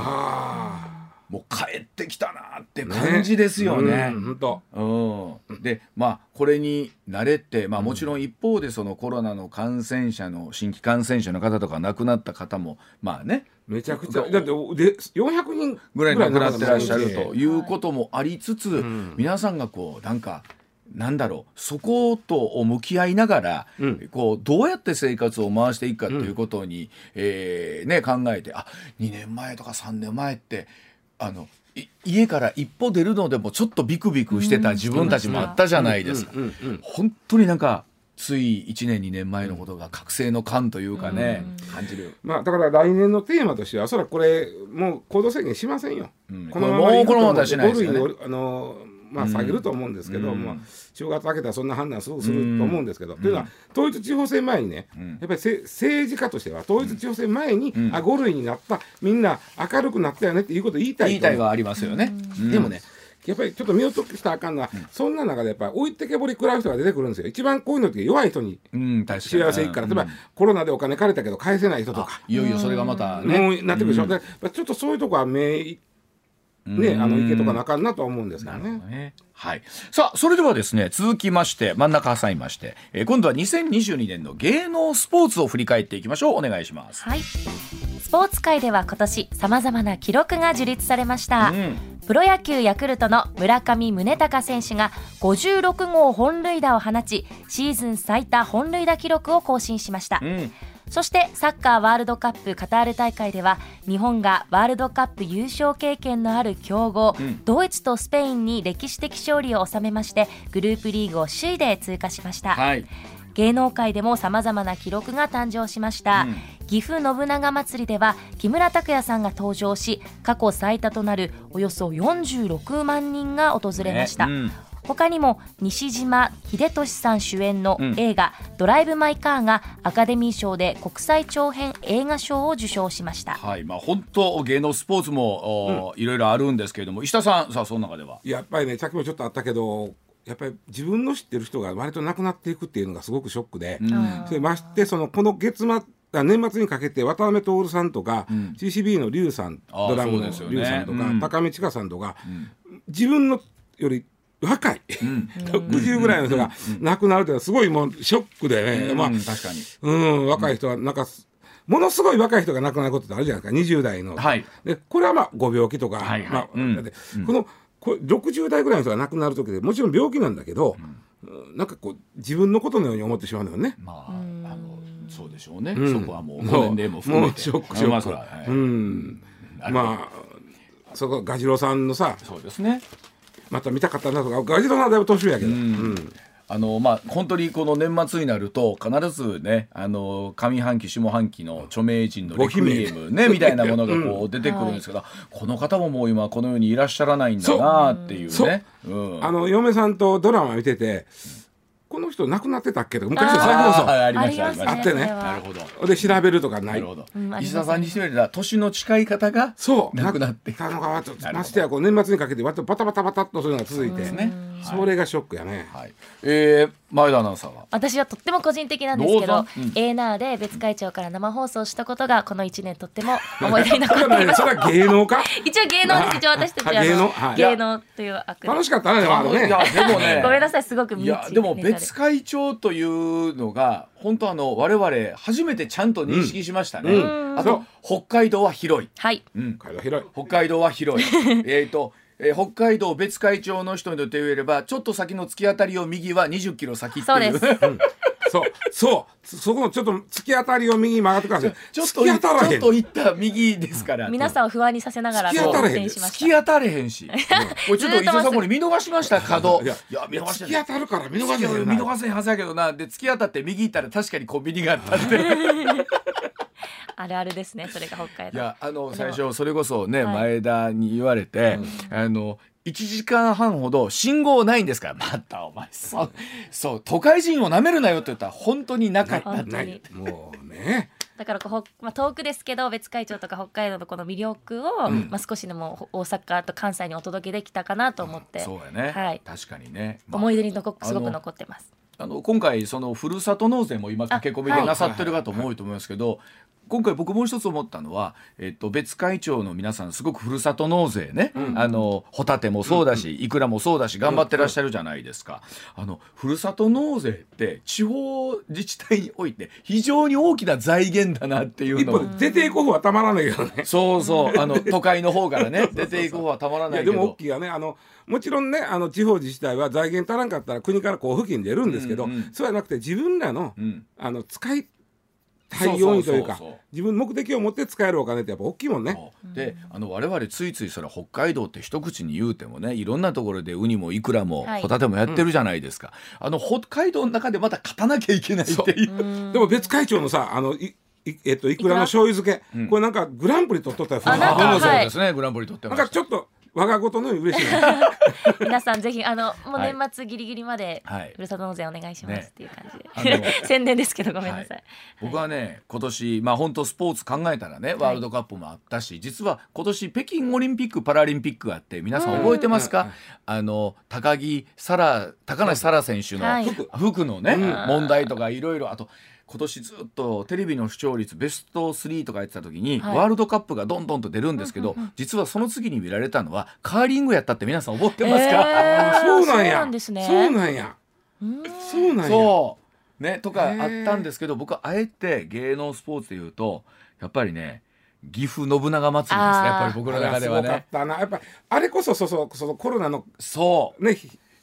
もう帰ってきたなって感じですよね。ね。うん、でまあこれに慣れて、まあ、もちろん一方でそのコロナの感染者の新規感染者の方とか亡くなった方もまあね。めちゃくちゃ。だってで400人ぐらい亡くなってらっしゃると。いうこともありつつ、はい、皆さんがこうなんか。なんだろうそこと向き合いながら、うん、こうどうやって生活を回していくかということに、うん、えー、ね、考えてあ2年前とか3年前ってあの家から一歩出るのでもちょっとビクビクしてた自分たちもあったじゃないですか。本当になんかつい1年2年前のことが覚醒の感というかね、感じる、まあ、だから来年のテーマとしてはおそらくこれもう行動制限しませんよ、うん、このままもうこのまましないですよね。あのまあ、下げると思うんですけど、うん、まあ、正月明けたらそんな判断すぐすると思うんですけど、うん、というのは統一地方選前にね、うん、やっぱり政治家としては統一地方選前に、うん、あ5類になったみんな明るくなったよねっていうことを言いたい言いたいはありますよね。でもねやっぱりちょっと見落としたらあかんのは、うん、そんな中でやっぱり置いてけぼり食らう人が出てくるんですよ。一番こういうのって弱い人に幸せいくから、例えば、コロナでお金借りたけど返せない人とか。いよいよそれがまたね。もうなってくるでしょ、でちょっとそういうとこは目ね、あのいけとかなあかんなと思うんですけどね。はい。さあ、それではですね、続きまして、真ん中挟みまして、えー、今度は2022年の芸能スポーツを振り返っていきましょう。お願いします。はい。スポーツ界では今年、様々な記録が樹立されました。うん、プロ野球ヤクルトの村上宗隆選手が56号本塁打を放ち、シーズン最多本塁打記録を更新しました。うんそしてサッカーワールドカップカタール大会では日本がワールドカップ優勝経験のある強豪、うん、ドイツとスペインに歴史的勝利を収めましてグループリーグを首位で通過しました。はい。芸能界でもさまざまな記録が誕生しました、うん、岐阜信長まつりでは木村拓哉さんが登場し過去最多となるおよそ46万人が訪れました、ね。うん他にも西島秀俊さん主演の映画、うん、ドライブ・マイ・カーがアカデミー賞で国際長編映画賞を受賞しました。はい、まあ本当芸能スポーツも、うん、いろいろあるんですけれども、石田さんさあその中では？やっぱりね、さっきもちょっとあったけど。やっぱり自分の知ってる人が割と亡くなっていくっていうのがすごくショックで、うん、それましてそのこの月末年末にかけて渡辺徹さんとか、うん、CCB の龍さんドラムの龍さんとか、ねうん、高見千佳さんとか、うん、自分のより若い、うん、60ぐらいの人が亡くなるというのはすごいもうショックでね、まあ、確かに、うん、若い人はなんか、ものすごい若い人が亡くなることってあるじゃないですか20代の、はい、でこれはまあご病気とか、はいはい、まあうん、このこ60代ぐらいの人が亡くなる時でもちろん病気なんだけど、うん、なんかこう自分のことのように思ってしまうのよね。まあ、あのそうでしょうね、うん、そこはもうご年齢も含めて。ショックショック、まあ、うん、まあそこガジロさんのさそうですねまた見たかったなとかガジロナだいぶ年上やけど、うん、あのまあ本当にこの年末になると必ずねあの上半期下半期の著名人のレクイエムねみたいなものがこう 出てくるんですけど、この方ももう今このようにいらっしゃらないんだなっていうね。うん、あの嫁さんとドラマ見てて。この人亡くなってたっけとか昔の再放送あありましたありますあってね。なるほど。で調べるとかなない石田さんにしてみれば年の近い方がそう。亡くなってたのがましてやこう年末にかけて割とバタバタバタっとそういうのが続いて、ねそれがショックやね、はい。えー前田アナウンサーは？私はとっても個人的なんですけどどうん。A で別会長から生放送したことがこの1年とっても思い出に残っています。それは芸能か？一応芸能です。一応私たちはあ芸能？のはい。芸能という枠で楽しかったねあのね。いやでもね。ごめんなさいすごくいやでも別会長というのが本当あの我々初めてちゃんと認識しましたね、うん。あと北海道は広い、はい。うん、北海道は広い。えっとえー北海道別会長の人にとって言えればちょっと先の突き当たりを右は20キロ先っていう。そうです。そう。そう。そそこのちょっと突き当たりを右に曲がってください。ちょっと突き当たらへん。ちょっと行った右ですから。皆さんを不安にさせながら突き当たらへん。突き当たれへんし、これちょっと伊勢さんこれ見逃しました角。いやいや見逃して突き当たるから見逃せへんよ見逃せへんはずやけどな。で突き当たって右行ったら確かにコンビニがあったんで。た あるあるですねそれが北海道。いやあの最初それこそね、はい。前田に言われて、あの1時間半ほど信号ないんですからまたお前そうそう都会人をなめるなよって言ったら本当になかった本当に。ないもうね。だからこうほ、まあ、遠くですけど別会長とか北海道のこの魅力を、うん。まあ、少しでも大阪と関西にお届けできたかなと思って、そうやね、はい。確かにね、まあ思い出に残すごく残ってます。あの今回そのふるさと納税も今駆け込みでなさってる方も多いと思いますけど、今回僕もう一つ思ったのは、えっと、別会長の皆さんすごくふるさと納税ね、あのホタテもそうだし、いくらもそうだし頑張ってらっしゃるじゃないですか。あのふるさと納税って地方自治体において非常に大きな財源だなっていう一の。を方出ていく方はたまらないけどね。そうそう。あの都会の方からね出ていく方はたまらいないけど。やでも大きいがね。あのもちろんねあの地方自治体は財源足らんかったら国から交付金出るんですけど、うんうん。そうじゃなくて自分らの,、うん。あの使いたいようにというか自分の目的を持って使えるお金ってやっぱ大きいもんね。であの我々ついついそれ北海道って一口に言うてもねいろんなところでウニもイクラもはい。ホタテもやってるじゃないですか、あの北海道の中でまた勝たなきゃいけないっていう。でも別会長のさあのいいえっといくらの醤油漬け、うん。これなんかグランプリ取っとったよあなんかあそうはいですね。グランプリ取ってなました。んかちょっと我が事のように嬉しい。ね 皆さんぜひあのもうはい。年末ギリギリまではい。ふるさと納税お願いしますねっていう感じで、宣伝ですけどごめんなさい。僕はね今年まあ本当スポーツ考えたらねワールドカップもあったし、実は今年北京オリンピック・パラリンピックがあって皆さん。覚えてますか、うん。あの高木沙羅高梨沙羅選手のはい。服,、服のね、うん。問題とかいろいろあと今年ずっとテレビの視聴率ベスト3とかやってた時に、はい。ワールドカップがどんどんと出るんですけど、実はその次に見られたのはカーリングやったって皆さん覚えてますか、えーそうなんや。そうなんですねそうなんや。うんそうなんや。そう。ねとかあったんですけど僕はあえて芸能スポーツでいうとやっぱりね岐阜信長祭りですねやっぱり僕の中ではあれすごかっね。たな。やっぱあれこそそうそうそのコロナのそう。ね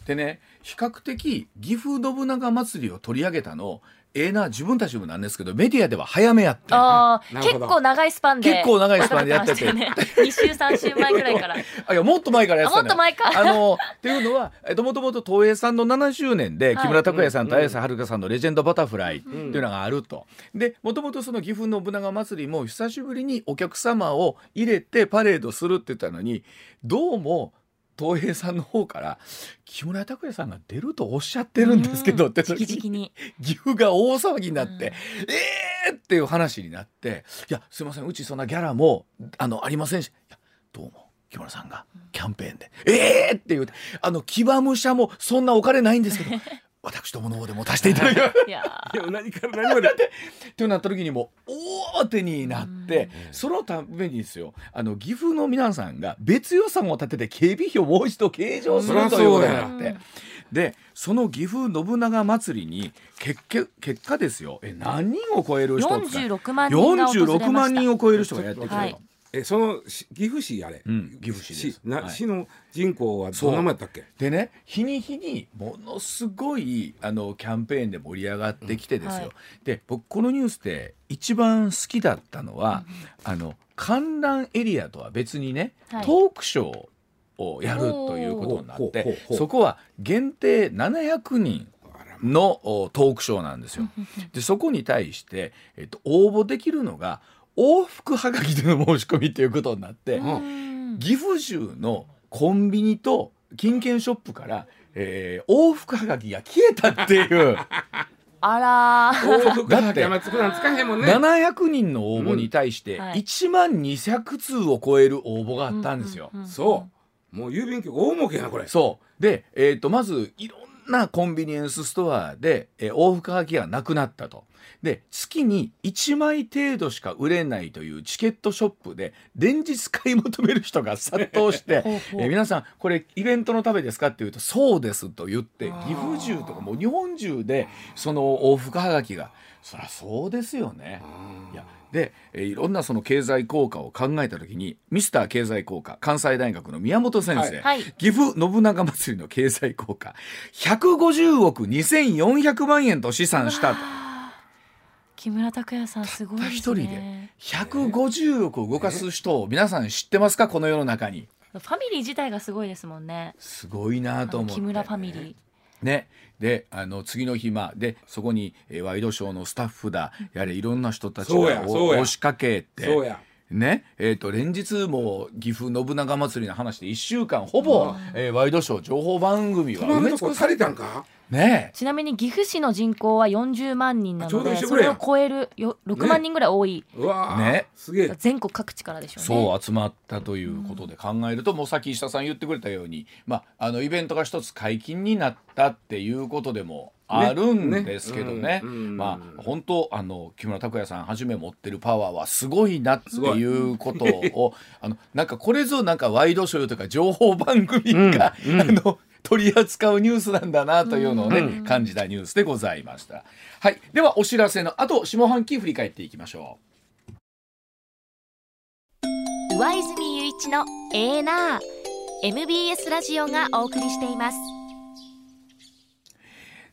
でね比較的岐阜信長祭りを取り上げたのええな自分たちもなんですけどメディアでは早めやって。結構長いスパンで結構長いスパンでやってて。ね、2週3週前ぐらいから。あいやもっと前からやってたもっと前か。あのっていうのはえっともともと東映さんの70年ではい。木村拓哉さんとうん。綾瀬はるかさんの「レジェンドバタフライ」っていうのがあると。でもともとその岐阜信長祭りも久しぶりにお客様を入れてパレードするって言ったのにどうも東映さんの方から木村拓哉さんが出るとおっしゃってるんですけどって直時々に岐阜が大騒ぎになって、うんえーっていう話になって「いやすいませんうちそんなギャラもあのありませんしどうも木村さんがキャンペーンで「えー!」って言うてあの騎馬武者もそんなお金ないんですけど 私どもの方でも足していただきます。いや何から何まで。ってなった時にもう大手になって、そのためにですよ。あの岐阜の皆さんが別予算を立てて警備費をもう一度計上するうんということになって。でその岐阜信長祭りに結結結果ですよ。え何人を超える人を使う46万人が訪れました。46万人を超える人がやってくると、はいえそのし岐阜市あれ、うん。岐阜市です。な、はい。市の人口はどんなもんやったっけ？でね日に日にものすごいあのキャンペーンで盛り上がってきてですよ、うんはい。で僕このニュースで一番好きだったのは、あの観覧エリアとは別にね、はい。トークショーをやるということになってそこは限定700人のおトークショーなんですよ。でそこに対して、えっと、応募できるのが往復はがきでの申し込みということになって、ん。岐阜州のコンビニと金券ショップから、えー、往復はがきが消えたっていう。あら往復だって普段使えへんもんね。700人の応募に対して1万200通を超える応募があったんですよ、そう。もう郵便局大儲けやなこれ。そう。で、えーと、まずいろんなコンビニエンスストアで、えー、往復はがきがなくなったとで月に1枚程度しか売れないというチケットショップで連日買い求める人が殺到してえ皆さんこれイベントのためですかって言うとそうですと言って岐阜中とかもう日本中でその往復はがきがそりゃそうですよね。いやで、えいろんなその経済効果を考えた時にミスター経済効果関西大学の宮本先生、はい、岐阜信長祭りの経済効果150億2400万円と試算したと。木村拓哉さんすごいですね。一人で150億を動かす人を皆さん知ってますか？この世の中に。ファミリー自体がすごいですもんね。すごいなと思って、木村ファミリー。ね、であの次の日までそこに、えー、ワイドショーのスタッフだ。やれいろんな人たちが押しかけて。ね。えーと、連日も岐阜信長祭りの話で1週間ほぼ、えー、ワイドショー情報番組は埋め尽くされたんか？ねちなみに岐阜市の人口は40万人なのでそれを超えるよ6万人ぐらい多い、ね、ね。すげえ。全国各地からでしょうね。そう集まったということで考えると、うん、もうさっき石田さん言ってくれたように、まあ、あのイベントが一つ解禁になったっていうことでもあるんですけどね、ね。うん、まあ本当あの木村拓哉さんはじめ持ってるパワーはすごいなっていうことをあのなんかこれぞなんかワイドショーとか情報番組が、うん、あの取り扱うニュースなんだなというのをね、うん、感じたニュースでございました。はい、ではお知らせの後下半期振り返っていきましょう。上泉雄一のエーナー MBS ラジオがお送りしています。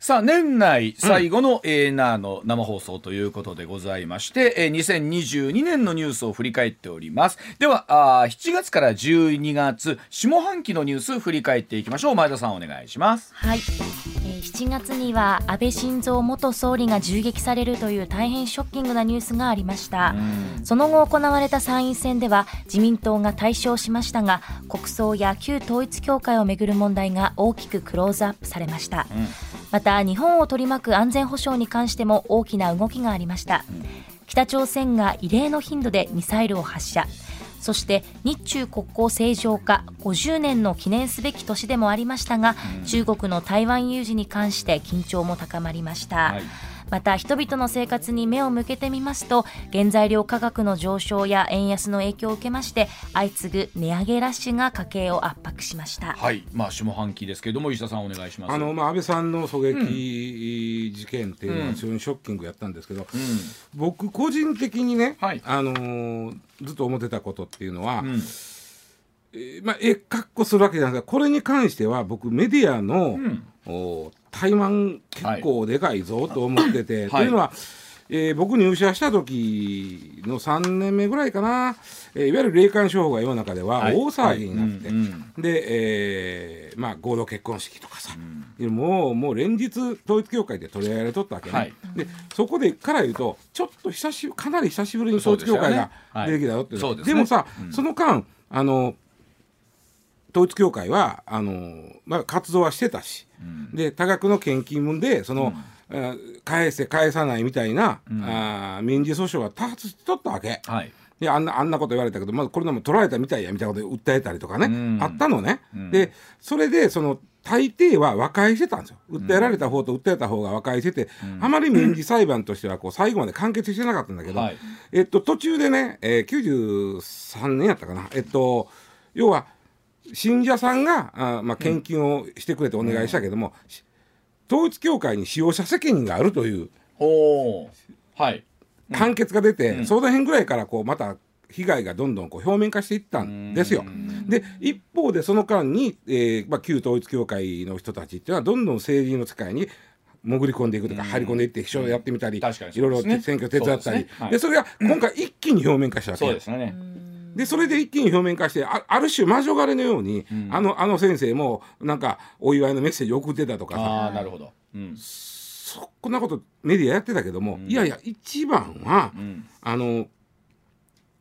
さあ年内最後の A ナーの生放送ということでございまして、うん、2022年のニュースを振り返っております。ではあ7月から12月下半期のニュース振り返っていきましょう。前田さんお願いします。はい、えー、7月には安倍晋三元総理が銃撃されるという大変ショッキングなニュースがありました、うん、その後行われた参院選では自民党が大勝しましたが国葬や旧統一教会をめぐる問題が大きくクローズアップされました、うんまた日本を取り巻く安全保障に関しても大きな動きがありました、北朝鮮が異例の頻度でミサイルを発射。そして日中国交正常化50年の記念すべき年でもありましたが、中国の台湾有事に関して緊張も高まりました、はいまた人々の生活に目を向けてみますと原材料価格の上昇や円安の影響を受けまして相次ぐ値上げラッシュが家計を圧迫しました。はい。まあ下半期ですけれども石田さんお願いします。あの、まあ、安倍さんの狙撃事件っていうのは非常にショッキングやったんですけど、うん、僕個人的にね、はい、あのー、ずっと思ってたことっていうのは、うん。えまあ、えかっこするわけじゃないですかこれに関しては僕メディアの、うん、お怠慢結構でかいぞと思ってて、はい、というのは、えー、僕入社した時の3年目ぐらいかな、えー、いわゆる霊感商法が世の中では大騒ぎになって、はい。うんうん、で、えー、まあ合同結婚式とかさ、うん、もうもう連日統一教会で取り上げられとったわけね、はい、でそこでから言うとちょっと久しかなり久しぶりに統一教会が出てきたよってで、ね,、もさ、うん、その間あの統一教会はあの、まあ、活動はしてたし、うん、で多額の献金分でその、うん、返せ返さないみたいな、うん、あ民事訴訟が多発しとったわけ。はい。であんなあんなこと言われたけど、まずこれでも取られたみたいやみたいなことで訴えたりとかね、うん、あったのね、うん、でそれでその大抵は和解してたんですよ。訴えられた方と訴えた方が和解してて、うん、あまり民事裁判としてはこう 最後まで完結してなかったんだけど、はい、えっと、途中でね、えー、93年やったかな、えっと、要は信者さんがあ、まあ、献金をしてくれてお願いしたけども、うん、統一教会に使用者責任があるという、はい、判決が出て、うん、その辺ぐらいからこうまた被害がどんどんこう表面化していったんですよ。で一方でその間に、えーまあ、旧統一教会の人たちっていうのはどんどん政治の世界に潜り込んでいくとか、入り込んでいって秘書やってみたり、いろいろ選挙手伝ったり。で、それが今回一気に表面化したわけ。そうですねでそれで一気に表面化してあある種魔女狩りのように、うん、あのあの先生もなんかお祝いのメッセージ送ってたとかさ。あなるほど、うん、そこんなことメディアやってたけども、うん、いやいや一番は、あの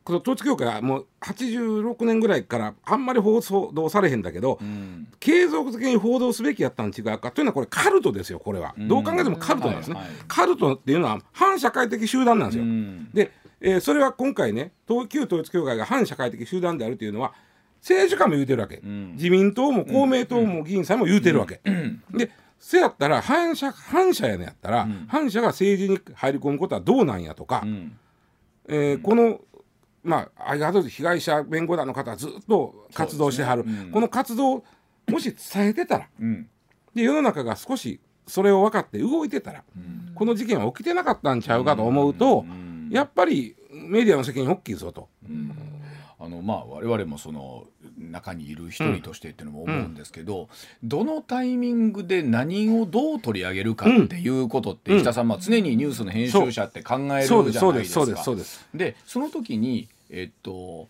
この統一教会はもう86年ぐらいからあんまり報道されへんだけど、うん、継続的に報道すべきやったん違うか。というのはこれカルトですよこれは、うん、どう考えてもカルトなんですね、はいはい、カルトっていうのは反社会的集団なんですよ、うん、で、えー、それは今回ね旧統一教会が反社会的集団であるというのは政治家も言うてるわけ、自民党も公明党も議員さんも言うてるわけ、でせやったら反社反社やねやったら、反社が政治に入り込むことはどうなんやとか、えー、このまあ、相変わらず被害者弁護団の方はずっと活動してはる、ねうん、この活動もし伝えてたら、うん、で世の中が少しそれを分かって動いてたら、うん、この事件は起きてなかったんちゃうかと思うと、やっぱりメディアの責任大きいぞと。あのまあ我々もその中にいる一人としてっていうのも思うんですけど、どのタイミングで何をどう取り上げるかっていうことって、石田さん、まあ、常にニュースの編集者って考えるじゃないですか。でその時にえっと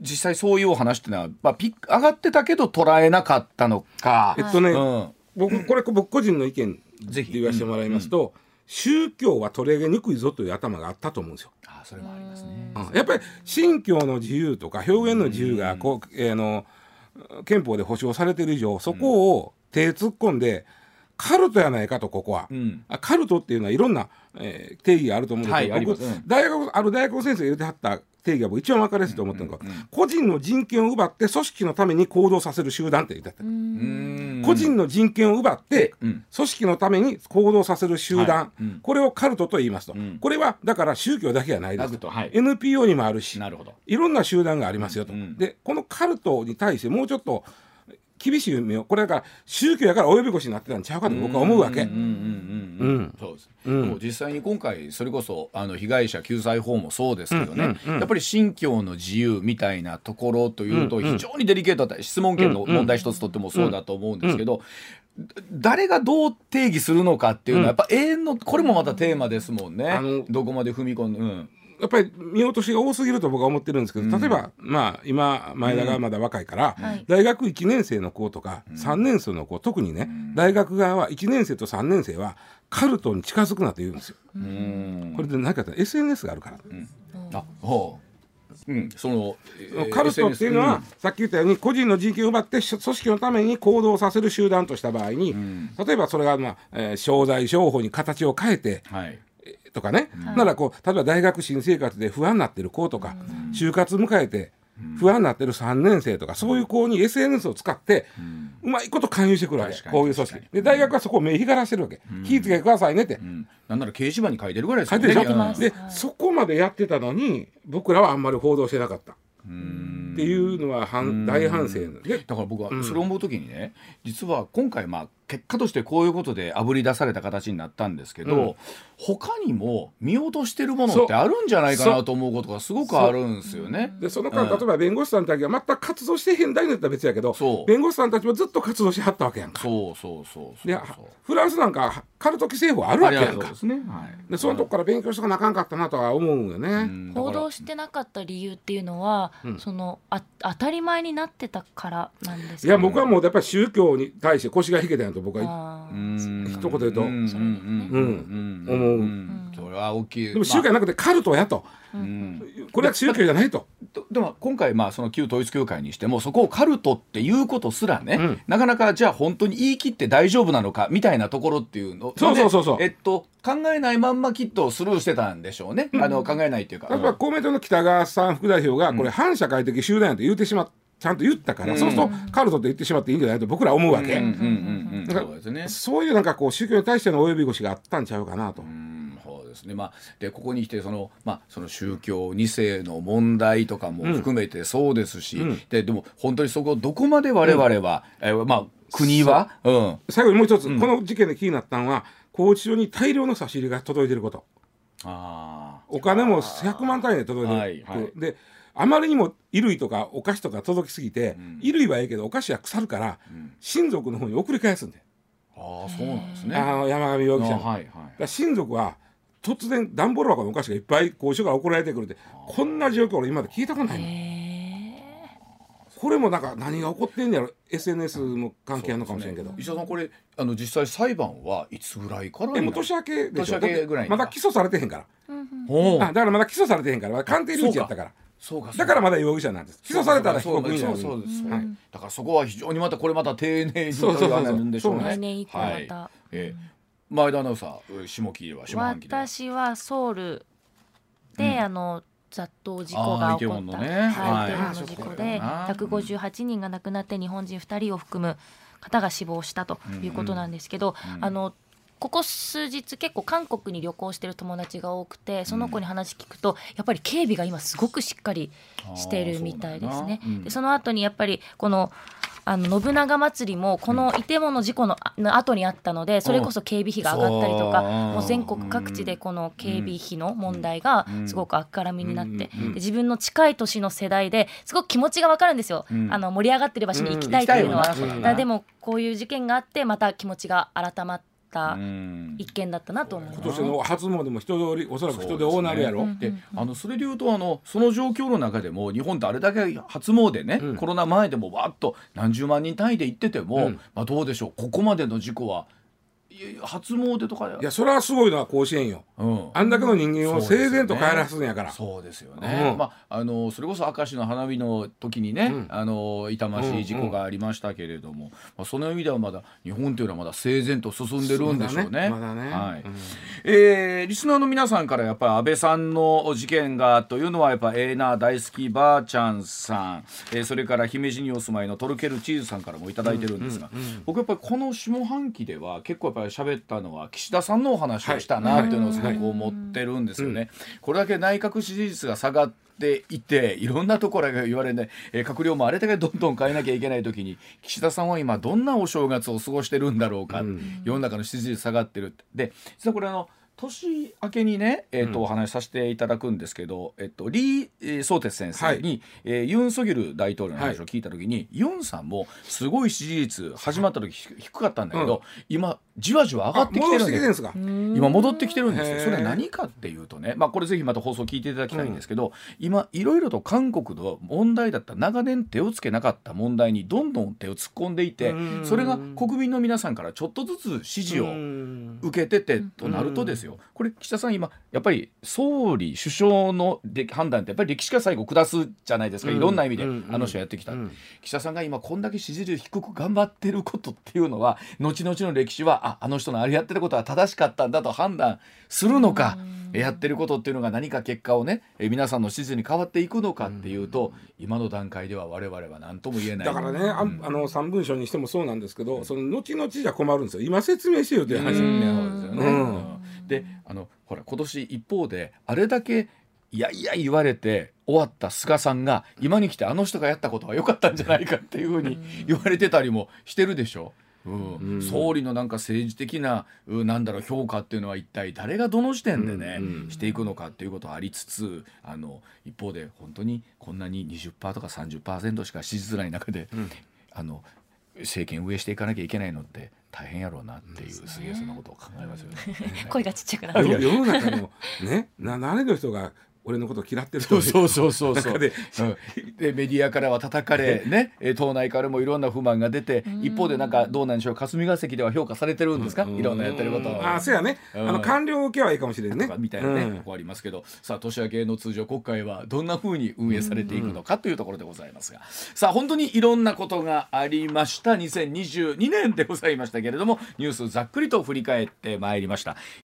実際そういうお話っていうのは、まあ、ピック上がってたけど捉えなかったのか。えっとね、うん、僕これ僕個人の意見ぜひ。言わせてもらいますと、うんうん、宗教は取り上げにくいぞという頭があったと思うんですよ。あそれもありますね、うん、やっぱり信教の自由とか表現の自由がこう、えー、の憲法で保障されている以上そこを手突っ込んで、カルトやないかとここは、うん、カルトっていうのはいろんな、えー、定義があると思うんですけど、はい、僕、大学ある大学の先生が言ってはった定義は僕一番分かりやすいと思ってるのが、うんうん、個人の人権を奪って組織のために行動させる集団って言ってた個人の人権を奪って組織のために行動させる集団、はい。うん、これをカルトと言いますと、うん、これはだから宗教だけじゃないですと、はい、NPO にもあるし。いろんな集団がありますよと、でこのカルトに対してもうちょっと厳しい目をこれだから宗教やから及び腰になってたんちゃうかと僕は思うわけ。そうです、うん、実際に今回それこそあの被害者救済法もそうですけどね、やっぱり信教の自由みたいなところというと非常にデリケートだった質問権の問題一つとってもそうだと思うんですけど、誰がどう定義するのかっていうのはやっぱ永遠のこれもまたテーマですもんね、どこまで踏み込んで。うんやっぱり見落としが多すぎると僕は思ってるんですけど、例えば、まあ、今前田がまだ若いから、大学1年生の子とか3年生の子特にね、大学側は1年生と3年生はカルトに近づくなと言うんですよ。これで何かって SNS があるから。あほう。うん、その、えー、カルトっていうのは、うん、さっき言ったように個人の人権を奪って組織のために行動させる集団とした場合に、うん、例えばそれが、まあえー、商材商法に形を変えて、はい、とかね、ならこう例えば大学新生活で不安になってる子とか、就活迎えて不安になってる3年生とか、そういう子に SNS を使って、うまいこと勧誘してくるわけこういう組織。で大学はそこを目光らしてるわけ、気ぃつけてくださいねって、なんなら掲示板に書いてるぐらいですよね。書いてるでそこまでやってたのに僕らはあんまり報道してなかった。っていうのは反大反省で。だから僕はそれを思う時にね、実は今回まあ結果としてこういうことであぶり出された形になったんですけど、うん、他にも見落としてるものってあるんじゃないかなと思うことがすごくあるんですよね。でその間、うん、例えば弁護士さんたちが全く活動してへんだいだったら別やけど弁護士さんたちもずっと活動しはったわけやんか。そうそうそうでフランスなんかカルト規制法あるわけやんか。そで、ね。はい、でそのとこから勉強しとかなあかんかったなとは思うよね。うん、報道してなかった理由っていうのは、そのあ当たり前になってたからなんですか、ね、いや僕はもうやっぱり宗教に対して腰が引けたんやと僕は一言言うと、うん。思う。それは大きい。でも宗教じゃなくてカルトやと。これは宗教じゃないと。でも今回まあその旧統一教会にしてもそこをカルトっていうことすらね、なかなかじゃあ本当に言い切って大丈夫なのかみたいなところっていうのそうそうそうそう。えっと考えないまんまきっとスルーしてたんでしょうね、あの考えないっていうか。やっぱ公明党の北川さん副代表がこれ反社会的集団やと言うてしまっちゃんと言ったから、うん、そうするとカルトって言ってしまっていいんじゃないと僕ら思うわけ。そういうなんかこう宗教に対しての及び腰があったんちゃうかなと。ですね。まあ、でここに来てその,、まあ、その宗教2世の問題とかも含めてそうですし、うん、ででも本当にそこどこまで我々は、うん、えまあ、国は、うん、最後にもう一つ、この事件で気になったのは拘置所に大量の差し入れが届いてること。あお金も100万単位で届いてる、はいはい、であまりにも衣類とかお菓子とか届きすぎて、うん、衣類はいいけどお菓子は腐るから、うん、親族の方に送り返すんでああそうなんですね。あの山上容疑者。はいはい、親族は突然段ボール箱のお菓子がいっぱい公所から送られてくるってこんな状況俺今まで聞いたことないこれもなんか何が起こってんやろ。SNS も関係あるのかもしれんけど、ね、石田さんこれあの実際裁判はいつぐらいからもう年明けでしょ。年明けぐらいまだ起訴されてへんから、うん、あだからまだ起訴されてへんから。鑑定留置やったからだからまだ容疑者なんです。起訴されたら被告になるそうそうです、はい。だからそこは非常にまたこれまた丁寧にそうそうるんでしょうね来年以降また、はい。えー前田アナウンサー下木は下半期では。私はソウルで、うん。あの雑踏事故が起こった。ねはいはい事故であー158人が亡くなって日本人2人を含む方が死亡したということなんですけど、うんあのここ数日結構韓国に旅行してる友達が多くてその子に話聞くとやっぱり警備が今すごくしっかりしてるみたいですね。そうなんだ。でその後にやっぱりこのあの信長まつりもこのイテウォンの事故の後にあったのでそれこそ警備費が上がったりとかもう全国各地でこの警備費の問題がすごくあっからみになって自分の近い年の世代ですごく気持ちがわかるんですよ、うん。あの盛り上がってる場所に行きたいっていうのは、だでもこういう事件があってまた気持ちが改まったうん。一件だったなと思います。今年の初詣も人通りおそらく人で多なるやろ、であのそれでいうとあのその状況の中でも日本ってあれだけ初詣ね、うん。コロナ前でもわっと何十万人単位で行ってても、うん。まあ、どうでしょう。ここまでの事故は初詣とかいやそれはすごいのは甲子園よ。うん、あんだけの人間を整然と帰らすんやから。そうですよね、うん。まああのそれこそ明石の花火の時にね、うん。あの痛ましい事故がありましたけれども、まあ、その意味ではまだ日本というのはまだ整然と進んでるんでしょうね。まだね。ね。はい。うん。えーリスナーの皆さんからやっぱり安倍さんの事件がというのはやっぱええな大好きばあちゃんさん、えーそれから姫路にお住まいのトルケルチーズさんからもいただいてるんですが、僕やっぱりこの下半期では結構やっぱり喋ったのは岸田さんのお話をしたなっていうのをすごく思ってるんですよね。これだけ内閣支持率が下がっていていろんなところが言われね、えー閣僚もあれだけどんどん変えなきゃいけない時に岸田さんは今どんなお正月を過ごしてるんだろうか、世の中の支持率下がってるって。で実はこれあの年明けにね、えーとお話しさせていただくんですけど、えっと、リー・ソーテス先生に、えーユン・ソギル大統領の話を聞いた時に、ユンさんもすごい支持率始まった時ひ低かったんだけど、今じわじわ上がってきて戻るんでしてきてるんですか。今戻ってきてるんですよ。それは何かっていうとね、まあ、これぜひまた放送聞いていただきたいんですけど、今いろいろと韓国の問題だった長年手をつけなかった問題にどんどん手を突っ込んでいてうん。それが国民の皆さんからちょっとずつ支持をうん。受けててとなるとですよ。これ岸田さん今やっぱり総理首相ので判断ってやっぱり歴史が最後下すじゃないですか、うん。いろんな意味で、うん。あの人やってきた、うん。岸田さんが今こんだけ支持率低く頑張ってることっていうのは後々の歴史はああの人のあれやってることは正しかったんだと判断するのか、えやってることっていうのが何か結果をねえ皆さんの支持に変わっていくのかっていうと、今の段階では我々は何とも言えないだからね、あんあの三文書にしてもそうなんですけど、その後々じゃ困るんですよ。今説明してよっていう話。ですよね。うんうんであのほら今年一方であれだけいやいや言われて終わった菅さんが今に来てあの人がやったことは良かったんじゃないかっていうふうに言われてたりもしてるでしょ。うんうん。総理のなんか政治的なうなんだろう評価っていうのは一体誰がどの時点でね、うんうん。していくのかっていうことはありつつあの一方で本当にこんなに20%とか30%しか支持づらい中で、ん。あの政権運営していかなきゃいけないのって大変やろうなっていう、すげえそんなことを考えますよね。声がちっちゃくなる。世世の中の ね、な誰の人が俺のことを嫌ってるとそうそうそうそうそう。中でうん。でメディアからは叩かれね、えー党内からもいろんな不満が出て、一方でなんかどうなんでしょう霞が関では評価されてるんですか、いろんなやってることを。あ、そうやね。あうん。の官僚受けはいいかもしれんね。とか。みたいなね、うん。ここありますけど。さあ年明けの通常国会はどんなふうに運営されていくのかというところでございますが。さあ本当にいろんなことがありました。2022年でございましたけれどもニュースざっくりと振り返ってまいりました